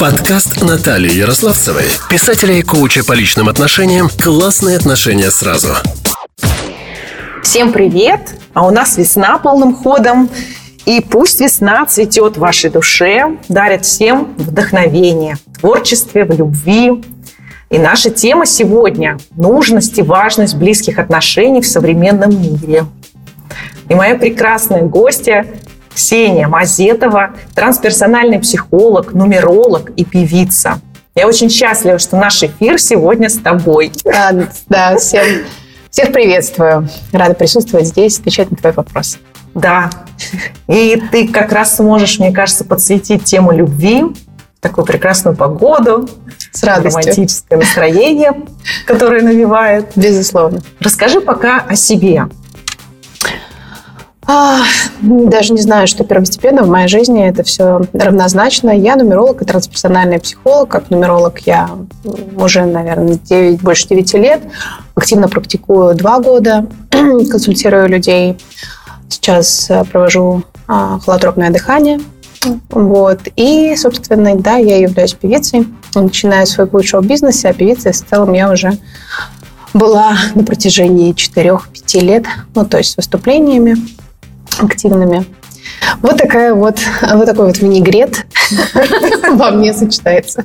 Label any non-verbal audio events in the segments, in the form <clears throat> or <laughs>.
Подкаст Натальи Ярославцевой, писателя и коуча по личным отношениям «Классные отношения сразу». Всем привет! А у нас весна полным ходом. И пусть весна цветет в вашей душе, дарит всем вдохновение в творчестве, в любви. И наша тема сегодня – нужность и важность близких отношений в современном мире. И моя прекрасная гостья Ксения Мазетова, трансперсональный психолог, нумеролог и певица. Я очень счастлива, что наш эфир сегодня с тобой. Да, да всем, всех приветствую. Рада присутствовать здесь, отвечать на твой вопрос. Да. И ты как раз сможешь, мне кажется, подсветить тему любви, такую прекрасную погоду, с радостью. романтическое настроение, которое навевает. Безусловно. Расскажи пока о себе. А, даже не знаю, что первостепенно в моей жизни. Это все равнозначно. Я нумеролог и трансперсональный психолог. Как нумеролог я уже, наверное, 9, больше 9 лет. Активно практикую 2 года, <clears throat> консультирую людей. Сейчас э, провожу а, холотропное дыхание. Вот. И, собственно, да, я являюсь певицей. Начинаю свой путь в шоу-бизнесе, а певицей в целом я уже была на протяжении 4-5 лет, ну, то есть с выступлениями активными. Вот такая вот, вот такой вот винегрет <laughs> во мне сочетается.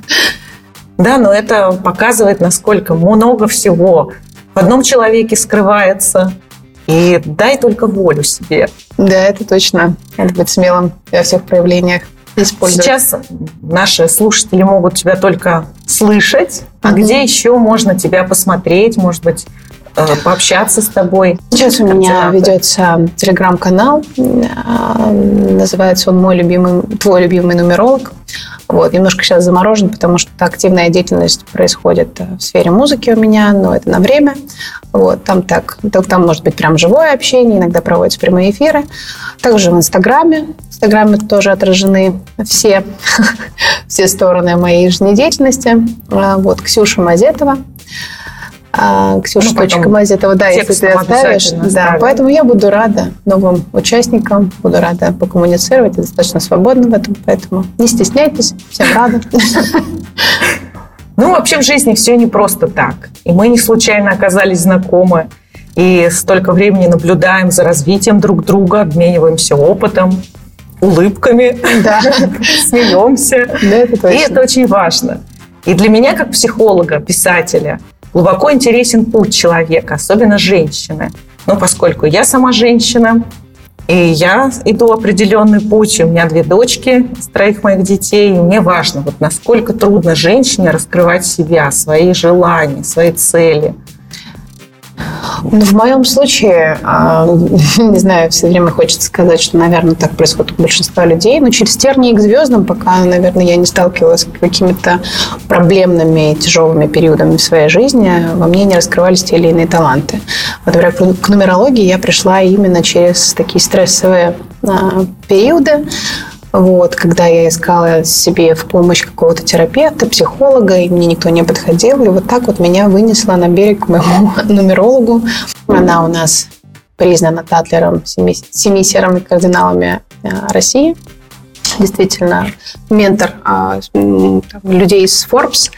Да, но это показывает, насколько много всего в одном человеке скрывается. И дай только волю себе. Да, это точно. Надо быть смелым во всех проявлениях. Использовать. Сейчас наши слушатели могут тебя только слышать. А mm-hmm. где еще можно тебя посмотреть, может быть, пообщаться с тобой. Сейчас у меня ведется телеграм-канал. Э, называется он «Мой любимый, твой любимый нумеролог». Вот, немножко сейчас заморожен, потому что активная деятельность происходит э, в сфере музыки у меня, но это на время. Вот, там так, там может быть прям живое общение, иногда проводятся прямые эфиры. Также в Инстаграме. В Инстаграме тоже отражены все, <laughs> все стороны моей жизнедеятельности. Вот, Ксюша Мазетова. А, Ксюша, ну, Мазетова, да, если ты оставишь. Да, поэтому я буду рада новым участникам, буду рада покоммуницировать, я достаточно свободна в этом, поэтому не стесняйтесь, всем рада. <laughs> Ну, вообще в жизни все не просто так. И мы не случайно оказались знакомы. И столько времени наблюдаем за развитием друг друга, обмениваемся опытом, улыбками, да. <laughs> смеемся. Да, это точно. И это очень важно. И для меня, как психолога, писателя, глубоко интересен путь человека, особенно женщины. Но поскольку я сама женщина, и я иду определенный путь, у меня две дочки из троих моих детей, и мне важно, вот насколько трудно женщине раскрывать себя, свои желания, свои цели – ну, в моем случае, а, <laughs> не знаю, все время хочется сказать, что, наверное, так происходит у большинства людей, но через тернии к звездам пока, наверное, я не сталкивалась с какими-то проблемными, тяжелыми периодами в своей жизни, во мне не раскрывались те или иные таланты. Вот, например, к нумерологии я пришла именно через такие стрессовые а, периоды, вот, когда я искала себе в помощь какого-то терапевта, психолога, и мне никто не подходил. И вот так вот меня вынесла на берег к моему <laughs> нумерологу. Она у нас признана Татлером, семи, семи серыми кардиналами э, России действительно ментор а, людей из Forbes.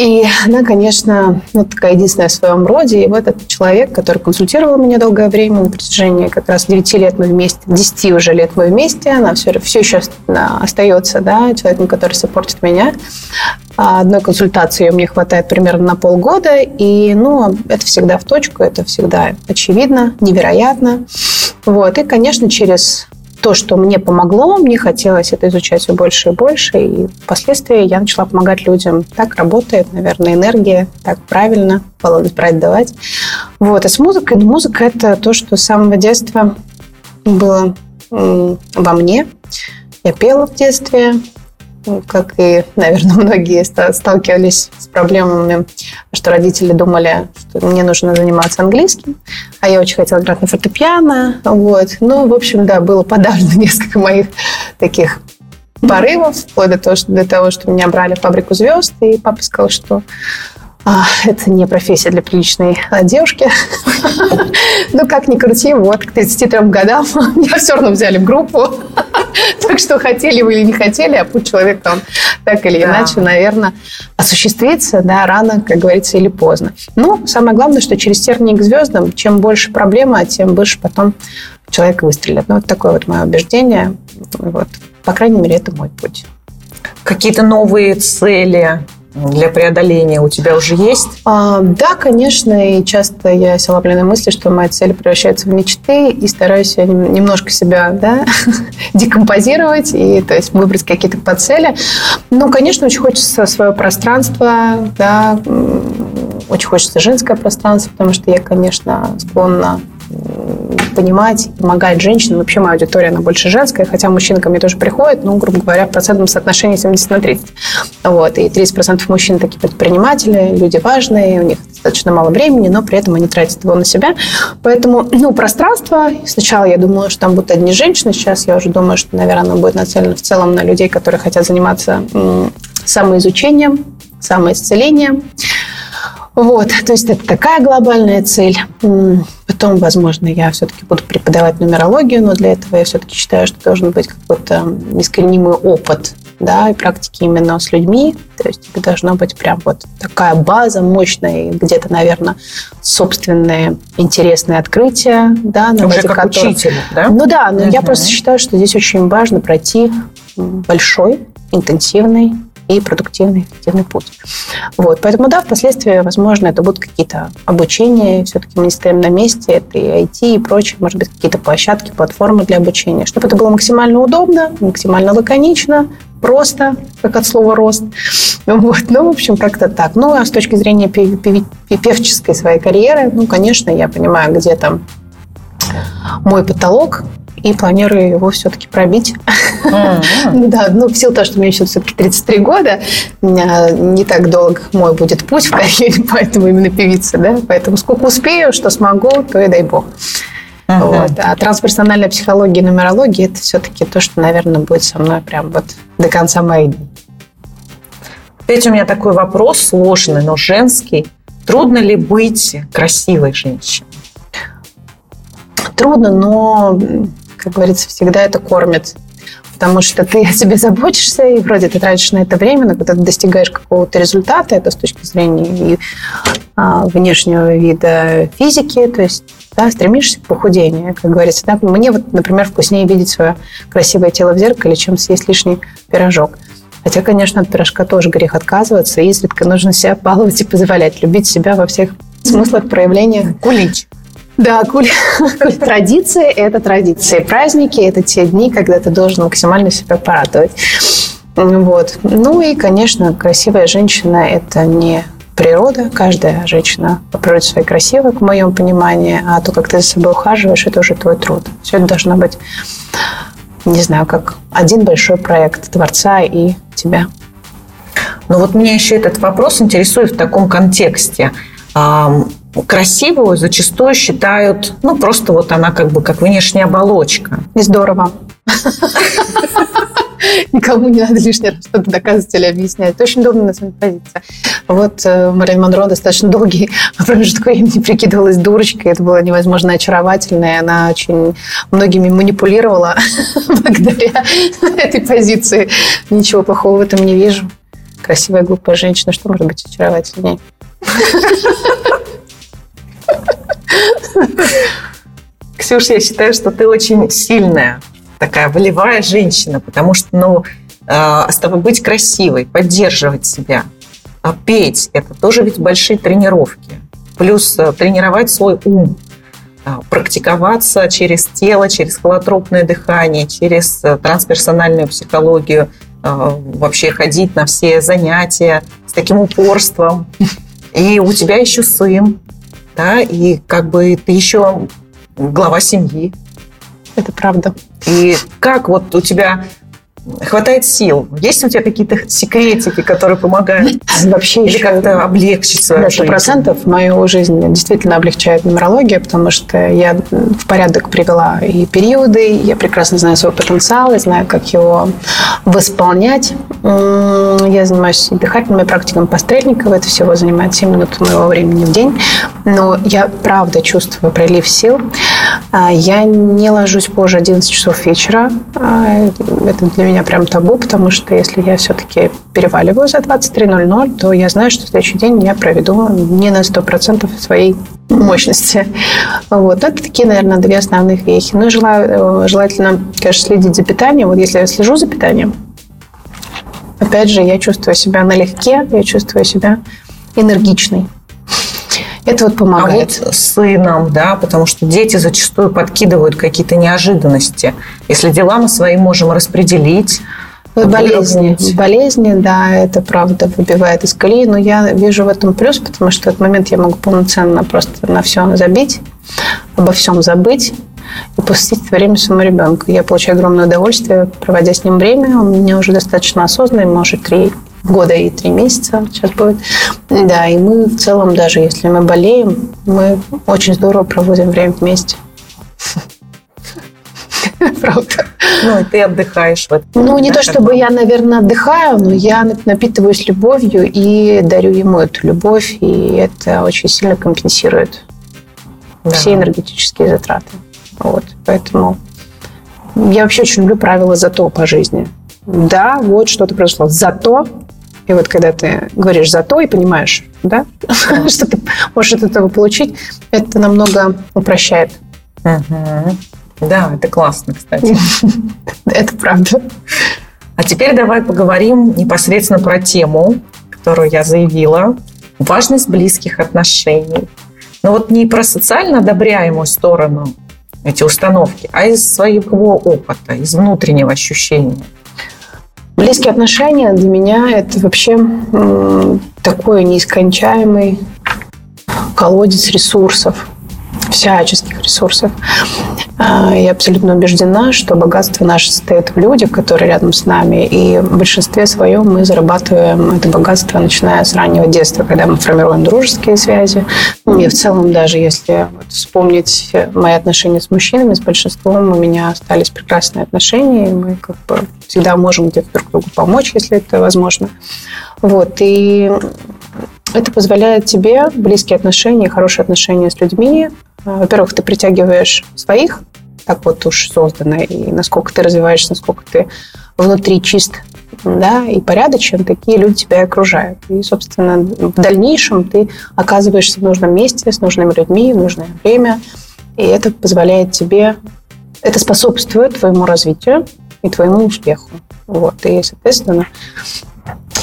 И она, конечно, ну, такая единственная в своем роде. И вот этот человек, который консультировал меня долгое время, на протяжении как раз 9 лет мы вместе, 10 уже лет мы вместе, она все, все еще остается да, человеком, который сопортит меня. А одной консультации мне хватает примерно на полгода. И ну, это всегда в точку, это всегда очевидно, невероятно. Вот. И, конечно, через то, что мне помогло, мне хотелось это изучать все больше и больше, и впоследствии я начала помогать людям. Так работает, наверное, энергия, так правильно, баланс брать, давать. Вот, а с музыкой, ну, музыка – это то, что с самого детства было во мне. Я пела в детстве, как и, наверное, <laughs> многие сталкивались с проблемами, что родители думали, что мне нужно заниматься английским, а я очень хотела играть на фортепиано. Вот. Ну, в общем, да, было подавлено <laughs> несколько моих таких порывов, вплоть до того, что, до того, что меня брали в фабрику звезд, и папа сказал, что а, это не профессия для приличной а, девушки. <laughs> Ну, как ни крути, вот, к 33 годам меня все равно взяли в группу. <laughs> Так что хотели вы или не хотели, а путь человека, он так или иначе, наверное, осуществится, да, рано, как говорится, или поздно. Ну, самое главное, что через тернии к звездам, чем больше проблема, тем больше потом человек выстрелит. Ну, вот такое вот мое убеждение. Вот. По крайней мере, это мой путь. Какие-то новые цели для преодоления у тебя уже есть? А, да, конечно, и часто я села на мысли, что мои цели превращаются в мечты, и стараюсь немножко себя да, <laughs> декомпозировать, и то есть выбрать какие-то подцели. Ну, конечно, очень хочется свое пространство, да, очень хочется женское пространство, потому что я, конечно, склонна понимать, помогать женщинам. Вообще моя аудитория, она больше женская, хотя мужчины ко мне тоже приходят, ну, грубо говоря, в процентном соотношении 70 на 30. Вот. И 30% мужчин такие предприниматели, люди важные, у них достаточно мало времени, но при этом они тратят его на себя. Поэтому, ну, пространство, сначала я думала, что там будут одни женщины, сейчас я уже думаю, что, наверное, будет нацелено в целом на людей, которые хотят заниматься самоизучением, самоисцелением. Вот, то есть это такая глобальная цель. Потом, возможно, я все-таки буду преподавать нумерологию, но для этого я все-таки считаю, что должен быть какой-то искоренимый опыт да, и практики именно с людьми. То есть это должна быть прям вот такая база мощная, где-то, наверное, собственные интересные открытия. Да, на Уже как которых... учитель, да? Ну да, но угу. я просто считаю, что здесь очень важно пройти большой, интенсивный и продуктивный, эффективный путь. Вот. Поэтому, да, впоследствии, возможно, это будут какие-то обучения, все-таки мы не стоим на месте, это и IT, и прочее, может быть, какие-то площадки, платформы для обучения, чтобы это было максимально удобно, максимально лаконично, просто, как от слова «рост». Вот. Ну, в общем, как-то так. Ну, а с точки зрения певческой своей карьеры, ну, конечно, я понимаю, где там мой потолок, и планирую его все-таки пробить. Mm-hmm. <laughs> да, ну, в силу того, что мне еще все-таки 33 года, не так долг мой будет путь в карьере, <laughs> поэтому именно певица, да, поэтому сколько успею, что смогу, то и дай бог. Uh-huh. Вот. А трансперсональная психология и нумерология – это все-таки то, что, наверное, будет со мной прям вот до конца моей дни. Опять у меня такой вопрос сложный, но женский. Трудно ли быть красивой женщиной? Трудно, но как говорится, всегда это кормит. Потому что ты <laughs> о себе заботишься, и вроде ты тратишь на это время, но когда ты достигаешь какого-то результата, это с точки зрения и, а, внешнего вида физики, то есть да, стремишься к похудению, как говорится. Да? Мне вот, например, вкуснее видеть свое красивое тело в зеркале, чем съесть лишний пирожок. Хотя, конечно, от пирожка тоже грех отказываться, и изредка нужно себя баловать и позволять, любить себя во всех смыслах проявления. Кулич. Да, куль... <laughs> традиции – это традиции. Праздники – это те дни, когда ты должен максимально себя порадовать. Вот. Ну и, конечно, красивая женщина – это не природа. Каждая женщина по природе своей красивая, в моем понимании. А то, как ты за собой ухаживаешь, это уже твой труд. Все это должно быть, не знаю, как один большой проект Творца и тебя. Но вот меня еще этот вопрос интересует в таком контексте красивую зачастую считают, ну, просто вот она как бы как внешняя оболочка. И здорово. Никому не надо лишний раз что-то доказывать или объяснять. Это очень удобно на самом позиция. Вот э, Марлен Монро достаточно долгий <laughs> промежуток времени прикидывалась дурочкой. Это было невозможно очаровательно, и она очень многими манипулировала <laughs> благодаря этой позиции. Ничего плохого в этом не вижу. Красивая, глупая женщина, что может быть очаровательнее? <laughs> Ксюша, я считаю, что ты очень сильная, такая волевая женщина, потому что, ну, э, быть красивой, поддерживать себя, а петь – это тоже ведь большие тренировки. Плюс э, тренировать свой ум, э, практиковаться через тело, через холотропное дыхание, через трансперсональную психологию, вообще ходить на все занятия с таким упорством. И у тебя еще сын, да, и как бы ты еще глава семьи. Это правда. И как вот у тебя хватает сил? Есть у тебя какие-то секретики, которые помогают вообще Или как-то облегчить свою да, сто процентов мою жизнь действительно облегчает нумерология, потому что я в порядок привела и периоды, я прекрасно знаю свой потенциал, и знаю, как его восполнять. Я занимаюсь дыхательными практиками пострельников, это всего занимает 7 минут моего времени в день, но я правда чувствую прилив сил. А, я не ложусь позже 11 часов вечера. А, это для меня прям табу, потому что если я все-таки переваливаю за 23.00, то я знаю, что следующий день я проведу не на 100% своей мощности. Вот. Это такие, наверное, две основных вехи. Ну, желаю, желательно, конечно, следить за питанием. Вот если я слежу за питанием, опять же, я чувствую себя налегке, я чувствую себя энергичной. Это вот помогает. А вот с сыном, да, потому что дети зачастую подкидывают какие-то неожиданности. Если дела мы свои можем распределить, Болезни. Болезни, да, это правда выбивает из колеи, но я вижу в этом плюс, потому что в этот момент я могу полноценно просто на все забить, обо всем забыть и посвятить время своему ребенку. Я получаю огромное удовольствие, проводя с ним время. Он меня уже достаточно осознанный, может, три года и три месяца сейчас будет. Да, и мы в целом, даже если мы болеем, мы очень здорово проводим время вместе. <laughs> Правда. Ну, и ты отдыхаешь в этом. Ну, не то чтобы я, наверное, отдыхаю, но я напитываюсь любовью и дарю ему эту любовь, и это очень сильно компенсирует да. все энергетические затраты. Вот, поэтому я вообще очень люблю правила зато по жизни. Да, вот что-то произошло. Зато и вот когда ты говоришь «за то» и понимаешь, да, <laughs> что ты можешь от этого получить, это намного упрощает. Да, это классно, кстати. <laughs> это правда. А теперь давай поговорим непосредственно про тему, которую я заявила. Важность близких отношений. Но вот не про социально одобряемую сторону эти установки, а из своего опыта, из внутреннего ощущения. Близкие отношения для меня это вообще такой неискончаемый колодец ресурсов всяческих ресурсов. А, я абсолютно убеждена, что богатство наше состоит в людях, которые рядом с нами, и в большинстве своем мы зарабатываем это богатство, начиная с раннего детства, когда мы формируем дружеские связи. И в целом, даже если вспомнить мои отношения с мужчинами, с большинством у меня остались прекрасные отношения, и мы как бы всегда можем где-то друг другу помочь, если это возможно. Вот, и это позволяет тебе близкие отношения, хорошие отношения с людьми. А, во-первых, ты притягиваешь своих, так вот уж создано, и насколько ты развиваешься, насколько ты внутри чист да, и порядочен, такие люди тебя окружают. И, собственно, в дальнейшем ты оказываешься в нужном месте, с нужными людьми, в нужное время, и это позволяет тебе, это способствует твоему развитию и твоему успеху. Вот. И, соответственно,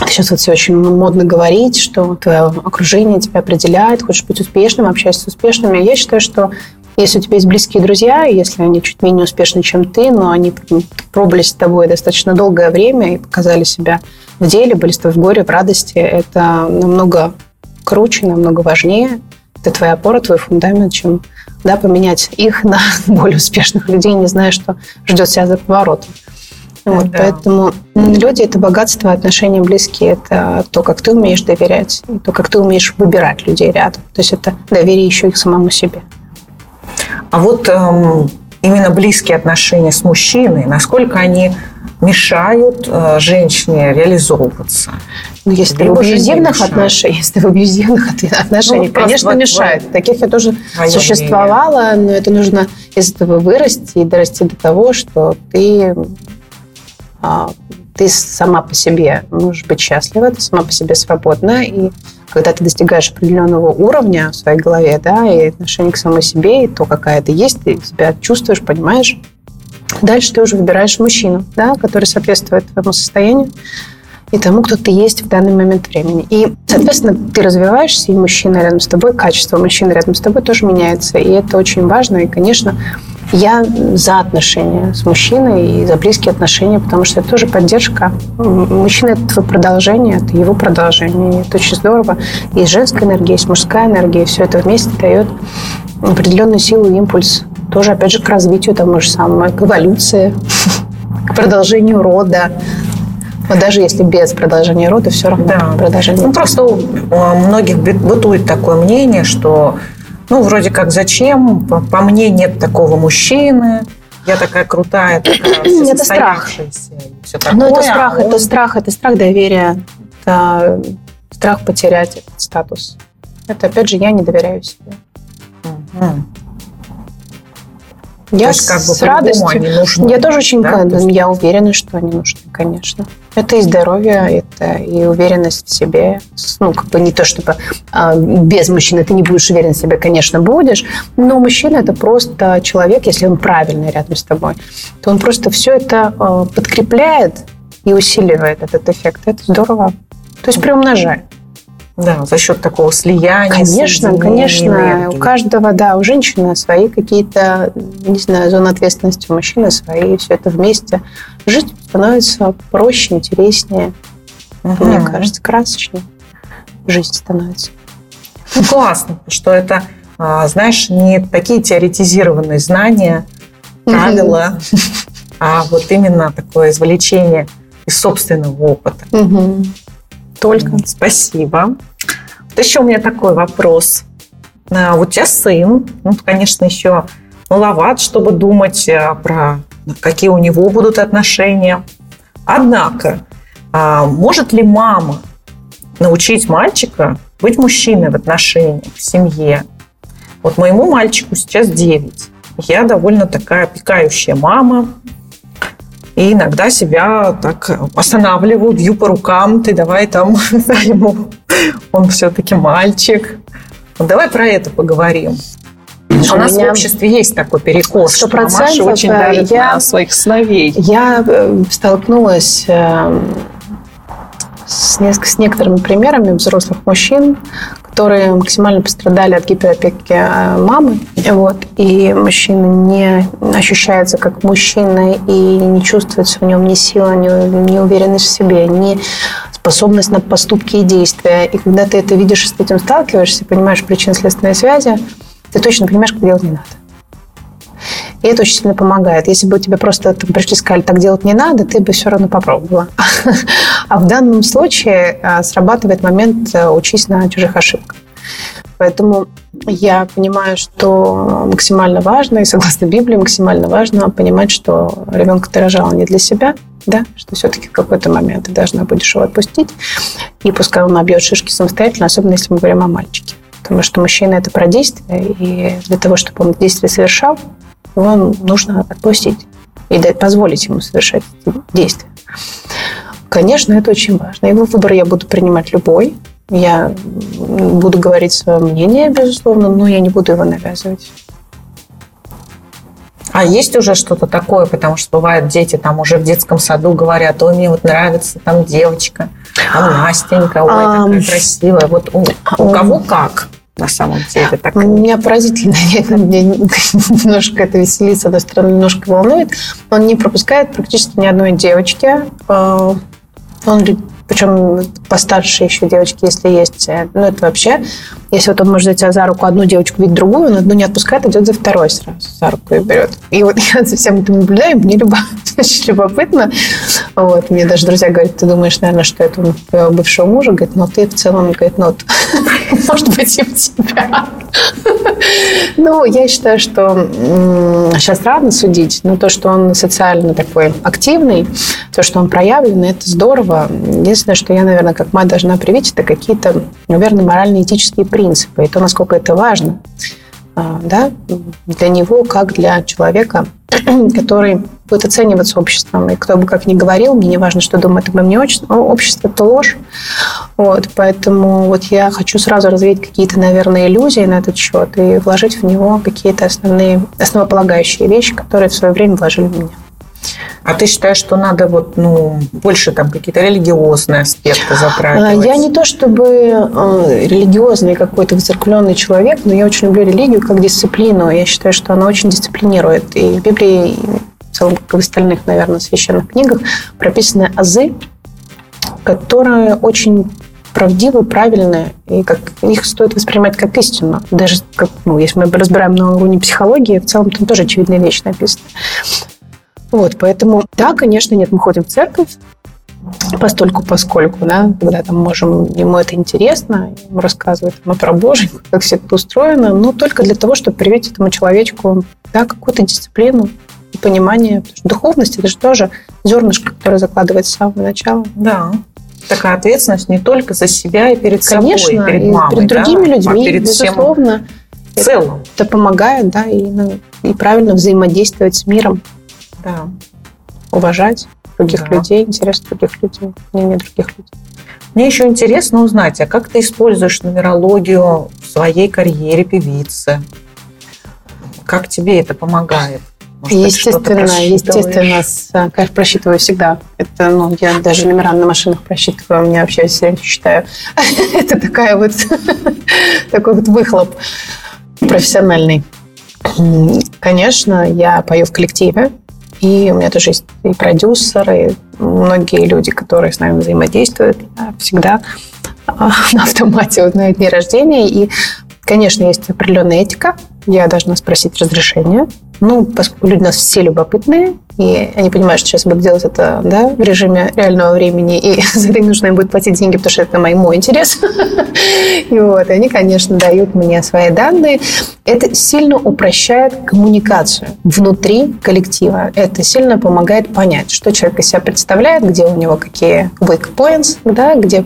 Сейчас вот все очень модно говорить, что твое окружение тебя определяет, хочешь быть успешным, общайся с успешными. Я считаю, что если у тебя есть близкие друзья, если они чуть менее успешны, чем ты, но они пробовали с тобой достаточно долгое время и показали себя в деле, были с тобой в горе, в радости, это намного круче, намного важнее. Это твоя опора, твой фундамент, чем да, поменять их <laughs> на более успешных людей, не зная, что ждет себя за поворотом. Вот, да. Поэтому люди – это богатство, отношения близкие – это то, как ты умеешь доверять, то, как ты умеешь выбирать людей рядом. То есть это доверие еще и к самому себе. А вот эм, именно близкие отношения с мужчиной, насколько они мешают э, женщине реализовываться? Ну, если ты в абьюзивных отношениях, если в абьюзивных отношениях, ну, конечно, мешает. Твое, Таких я тоже существовала, мнение. но это нужно из этого вырасти и дорасти до того, что ты ты сама по себе можешь быть счастлива, ты сама по себе свободна, и когда ты достигаешь определенного уровня в своей голове, да, и отношение к самой себе, и то, какая ты есть, ты себя чувствуешь, понимаешь, дальше ты уже выбираешь мужчину, да, который соответствует твоему состоянию и тому, кто ты есть в данный момент времени. И, соответственно, ты развиваешься, и мужчина рядом с тобой, качество мужчины рядом с тобой тоже меняется. И это очень важно. И, конечно, я за отношения с мужчиной и за близкие отношения, потому что это тоже поддержка. Мужчина – это твое продолжение, это его продолжение. И это очень здорово. Есть женская энергия, есть мужская энергия, и все это вместе дает определенную силу и импульс. Тоже, опять же, к развитию того же самого, к эволюции, <laughs> к продолжению рода. Но даже если без продолжения рода, все равно Да. продолжение. Ну, просто у многих быт- бытует такое мнение, что, ну, вроде как, зачем? По, по мне нет такого мужчины. Я такая крутая, такая <clears throat> Это страх. всё такое. Ну, это а страх, он- это страх, это страх доверия, это страх потерять этот статус. Это, опять же, я не доверяю себе. Мгм. Я То есть, как бы, с радостью. они нужны. Я тоже очень, Да? есть- я уверена, что они нужны, конечно. Это и здоровье, это и уверенность в себе. Ну, как бы не то, чтобы а, без мужчины ты не будешь уверен в себе, конечно, будешь, но мужчина это просто человек, если он правильный рядом с тобой, то он просто все это а, подкрепляет и усиливает этот эффект. Это здорово. То есть приумножает. Да, за счет такого слияния. Конечно, конечно. энергии. У каждого, да, у женщины свои какие-то, не знаю, зоны ответственности, у мужчины свои. Все это вместе. Жить становится проще, интереснее. Мгм. Мне кажется, красочнее жизнь становится. Ну, классно, что это, а, знаешь, не такие теоретизированные знания, правила, а вот именно такое извлечение из собственного опыта. Только. Спасибо. Вот еще у меня такой вопрос. А, Вот у тебя сын, ну, конечно, еще маловат, чтобы думать а, про какие у него будут отношения. Однако, а, может ли мама научить мальчика быть мужчиной в отношениях, в семье? Вот моему мальчику сейчас 9. Я довольно такая опекающая мама. И иногда себя так останавливаю, бью по рукам, ты давай там <laughs> ему, он все-таки мальчик. Вот давай про это поговорим. У нас меня- в обществе есть такой перекос, Сто что мамаши очень давят я- на своих сыновей. Я э, столкнулась э, с, с некоторыми примерами взрослых мужчин, которые максимально пострадали от гиперопеки э, мамы. Вот, и мужчина не ощущается как мужчина и не чувствуется в нем ни сила, ни, ни уверенность в себе, ни способность на поступки и действия. И когда ты это видишь с этим сталкиваешься, понимаешь причинно-следственные связи, ты точно понимаешь, как делать не надо. И это очень сильно помогает. Если бы тебе просто там, пришли и сказали, так делать не надо, ты бы все равно попробовала. <laughs> А в данном случае а, срабатывает момент а, «учись на чужих ошибках». Поэтому я понимаю, что максимально важно, и согласно Библии, максимально важно понимать, что ребенка ты рожала не для себя, да, что все-таки в какой-то момент ты должна будешь его отпустить, и пускай он набьет шишки самостоятельно, особенно если мы говорим о мальчике. Потому что мужчина – это про действие, и для того, чтобы он действие совершал, его нужно отпустить и дать, позволить ему совершать эти действия. Конечно, это очень важно. Его выбор я буду принимать любой. Я буду говорить свое мнение, безусловно, но я не буду его навязывать. А есть уже что-то такое, потому что бывает дети там уже в детском саду говорят, ой, мне вот нравится там девочка, там Настенька, ой, такая красивая. Вот у, у кого как на самом деле? Так, Меня поразительно, <laughs> меня немножко это веселит, с одной стороны, немножко волнует. Он не пропускает практически ни одной девочки. Он, причем постарше еще девочки, если есть. э, Ну, это вообще, если вот он может взять за руку одну девочку, видеть другую, он одну не отпускает, идет за второй сразу, за руку и берет. И вот <laughs> я за всем этим наблюдаю, мне <laughs> любопытно. Вот, мне даже друзья говорят, ты думаешь, наверное, что это твоего бывшего мужа? Говорит, но ты в целом, говорит, ну, <laughs> может быть, и в тебя. Ну, я считаю, что сейчас рано судить, но то, что он социально такой активный, то, что он проявленный, это здорово. Единственное, что я, наверное, как мать должна привить, это какие-то, наверное, морально-этические принципы, и то, насколько это важно а, да, для него, как для человека, <clears throat> который будет оцениваться обществом. И кто бы как ни говорил, мне не важно, что думает обо мне общество, общество это ложь. Вот, поэтому вот я хочу сразу развеять какие-то, наверное, иллюзии на этот счет и вложить в него какие-то основные, основополагающие вещи, которые в свое время вложили в меня. А ты считаешь, что надо вот, ну, больше там какие-то религиозные аспекты А, затрагивать? Я не то чтобы э, религиозный какой-то выцеркленный человек, но я очень люблю религию как дисциплину. Я считаю, что она очень дисциплинирует. И в Библии, и в целом, как и в остальных, наверное, священных книгах, прописаны азы, которые очень правдивы, правильные, и как их стоит воспринимать как истину. Даже как, ну, если мы разбираем на уровне психологии, в целом там тоже очевидные вещи написаны. Вот, поэтому, да, конечно, нет, мы ходим в церковь, постольку поскольку, да, когда там можем, ему это интересно, ему рассказывать там, про Божий, как все это устроено, но только для того, чтобы привить этому человечку да, какую-то дисциплину и понимание. Потому что духовность – это же тоже зернышко, которое закладывается с самого начала. Да, такая ответственность не только за себя и перед Конечно, собой, и перед и мамой, перед другими да, людьми, а перед безусловно. всем в целом. Это помогает, да, и, ну, и правильно взаимодействовать с миром, Да. уважать других Да. людей, интерес других людей, мнение других людей. Мне еще интересно узнать, а как ты используешь нумерологию в своей карьере певицы? Как тебе это помогает? Может, естественно, естественно, с, конечно, просчитываю всегда. Это, ну, я даже номера на машинах просчитываю, у меня вообще все время считаю. <laughs> Это такая вот, <laughs> такой вот выхлоп профессиональный. Конечно, я пою в коллективе, и у меня тоже есть и продюсеры, и многие люди, которые с нами взаимодействуют. Всегда а, <laughs> на автомате узнаю дни рождения. И, конечно, есть определенная этика. Я должна спросить разрешение. Ну, поскольку люди у нас все любопытные, и они понимают, что сейчас буду делать это да, в режиме реального времени, и <laughs> за это нужно им будет платить деньги, потому что это мой, мой интерес. <laughs> И вот, они, конечно, дают мне свои данные. Это сильно упрощает коммуникацию внутри коллектива. Это сильно помогает понять, что человек из себя представляет, где у него какие weak points, да, где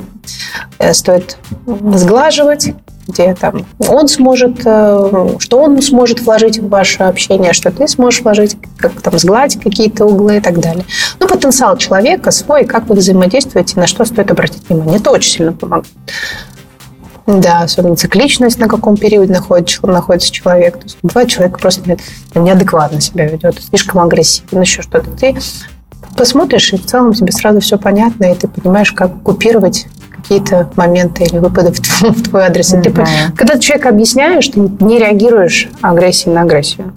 э, стоит сглаживать, где там он сможет, э, что он сможет вложить в ваше общение, что ты сможешь вложить, как там сгладить какие-то углы и так далее. Ну, потенциал человека свой, как вы взаимодействуете, на что стоит обратить внимание. Это очень сильно помогает. Да, особенно цикличность, на каком периоде находится, находится человек. То есть бывает, человек просто не- неадекватно себя ведет, слишком агрессивен, еще что-то. Ты посмотришь, и в целом тебе сразу все понятно, и ты понимаешь, как купировать какие-то моменты или выпады в твой, в твой адрес. И ты по- когда ты человека объясняешь, ты не реагируешь агрессией на агрессию.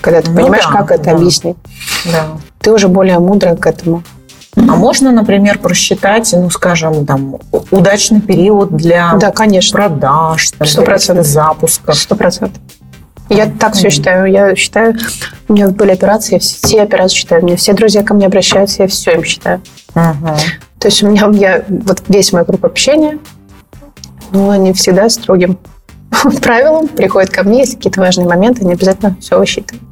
Когда ты Ну понимаешь, да, как это да. объяснить. Да. Ты уже более мудро к этому. А можно, например, просчитать, ну, скажем, там, удачный период для Да, конечно. продаж, там, Сто процентов. каких-то запусков. Сто процентов. Я так все считаю. Я считаю, у меня были операции, я все, операции считаю. Мне все друзья ко мне обращаются, я все им считаю. Мгм. То есть у меня я, вот весь мой круг общения, ну, они всегда строгим <laughs> правилам приходят ко мне, если какие-то важные моменты, они обязательно все высчитывают.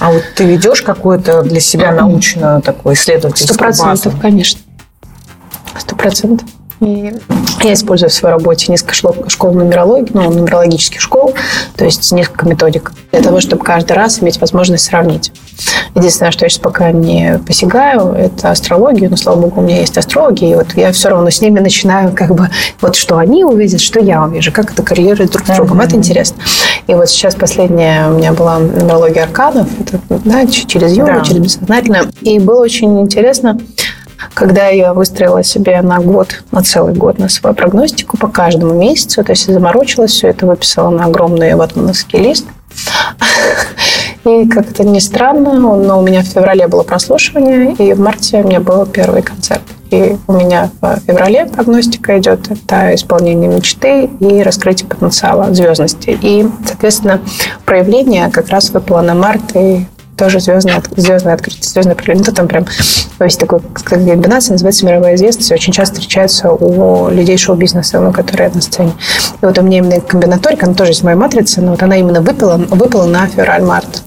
А вот ты ведешь какую-то для себя научную такую Сто исследовательскую процентов, конечно. Сто процентов. И я использую в своей работе несколько школ, школ нумерологии, ну, нумерологических школ, то есть несколько методик, для того, чтобы каждый раз иметь возможность сравнить. Единственное, что я сейчас пока не посягаю, это астрологию, но, слава богу, у меня есть астрологи, и вот я все равно с ними начинаю как бы, вот что они увидят, что я увижу, как это коррелирует друг с другом. Мгм. Это интересно. И вот сейчас последняя у меня была нумерология арканов, это, да, через йогу, Да. через бессознательное. И было очень интересно, когда я выстроила себе на год, на целый год, на свою прогностику по каждому месяцу, то есть заморочилась, все это выписала на огромный ватмановский лист. <laughs> И как-то не странно, но у меня в феврале было прослушивание, и в марте у меня был первый концерт. И у меня в феврале прогностика идет, это исполнение мечты и раскрытие потенциала звездности. И, соответственно, проявление как раз выпало на март, и тоже звездное, звездное открытие, звездное проявление. Ну, там прям есть такой комбинация, называется мировая известность, очень часто встречается у людей шоу-бизнеса, ну, которые на сцене. И вот у меня именно комбинаторика, она тоже в моей матрице, но вот она именно выпала, выпала на февраль-март.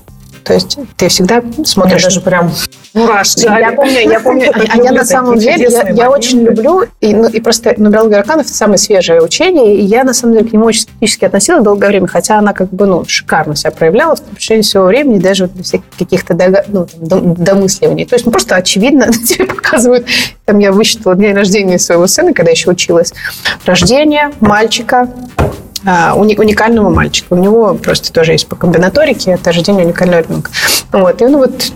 То есть ты всегда смотришь... даже прям мурашки. Я помню, я помню. А <laughs> я на самом деле, я, я очень люблю, и, ну, просто нумерология арканов – это самое свежее учение, и я, на самом деле, к нему очень скептически относилась долгое время, хотя она как бы, ну, шикарно себя проявляла в течение всего времени, даже без всяких каких-то ну, домысливаний. То есть, ну, просто очевидно <laughs> тебе показывают. Там я высчитала день рождения своего сына, когда еще училась. Рождение мальчика, уни- уникального мальчика. У него просто тоже есть по комбинаторике, это рождение уникального ребенка. Вот, и ну вот,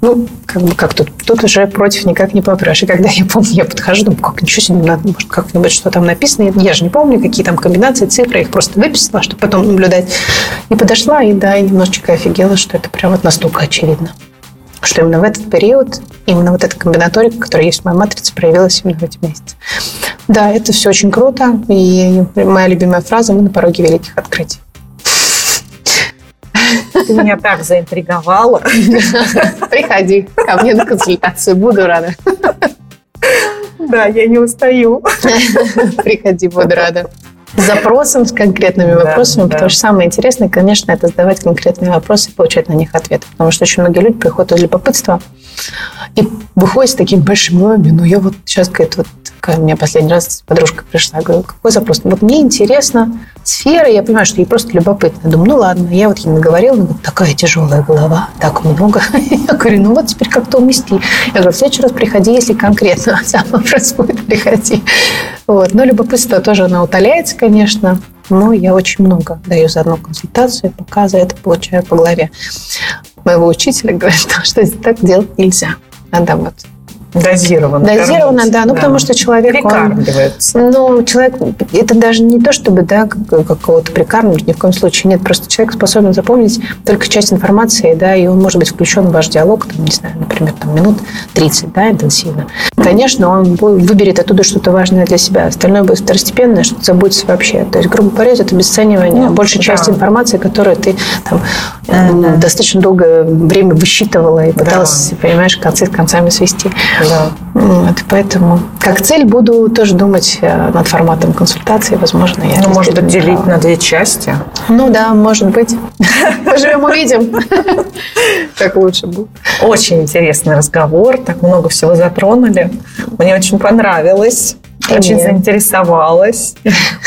ну, как бы как тут, тут уже против никак не попрешь. И когда я помню, я подхожу, думаю, как ничего себе, надо, может, как-нибудь, что там написано. Я же не помню, какие там комбинации, цифры, я их просто выписала, чтобы потом наблюдать. И подошла, и да, немножечко офигела, что это прям вот настолько очевидно. Что именно в этот период, именно вот эта комбинаторика, которая есть в моей матрице, проявилась именно в эти месяцы. Да, это все очень круто. И моя любимая фраза «Мы на пороге великих открытий». Ты меня так заинтриговала. Приходи ко мне на консультацию, буду рада. Да, я не устаю. Приходи, буду рада. С запросом, с конкретными вопросами, да, потому да. что самое интересное, конечно, это задавать конкретные вопросы и получать на них ответы. Потому что очень многие люди приходят из любопытства и выходят с такими большими вами, ну я вот сейчас, говорит, вот ко мне последний раз подружка пришла, я говорю, какой запрос? Вот мне интересно сфера, я понимаю, что ей просто любопытно. Я думаю, ну ладно, я вот ей наговорила, ну, такая тяжелая голова, так много. <laughs> Я говорю, ну вот теперь как-то умести. Я говорю, в следующий раз приходи, если конкретно <laughs> сам вопрос будет, приходи. Вот. Но любопытство тоже оно утоляется, конечно. Но я очень много даю за одну консультацию, пока за это получаю по голове. Моего учителя говорит, <laughs> что так делать нельзя. Надо вот Дозированно. Дозированно, кормить. да. Ну, да. потому что человек... Прикармливается. Он, ну, человек... Это даже не то, чтобы, да, какого-то прикармливать, ни в коем случае. Нет, просто человек способен запомнить только часть информации, да, и он может быть включен в ваш диалог, там, не знаю, например, там, минут 30, да, интенсивно. Конечно, он выберет оттуда что-то важное для себя. Остальное будет второстепенное, что-то забудется вообще. То есть, грубо говоря, это обесценивание ну, большей да. части информации, которую ты там, mm-hmm. достаточно долгое время высчитывала и пыталась, да. понимаешь, концы с концами свести. Да. Вот, поэтому как цель буду тоже думать э, над форматом консультации. Возможно, я... Ну, может быть, делить на две части. Ну да, может быть. <laughs> Поживем, увидим. <laughs> Как лучше будет. Очень интересный разговор. Так много всего затронули. Мне очень понравилось. Очень заинтересовалась.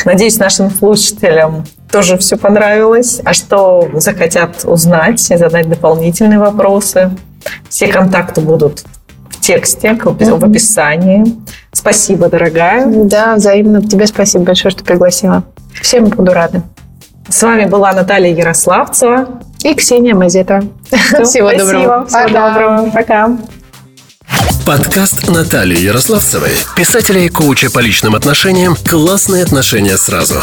Надеюсь, нашим слушателям тоже все понравилось. А что захотят узнать и задать дополнительные вопросы, все контакты будут тексте, в описании. Спасибо, дорогая. Да, взаимно. Тебе спасибо большое, что пригласила. Всем буду рада. С вами была Наталья Ярославцева и Ксения Мазета. Всего доброго. Всего доброго. Пока. Подкаст Натальи Ярославцевой, писателя и коуча по личным отношениям «Классные отношения сразу».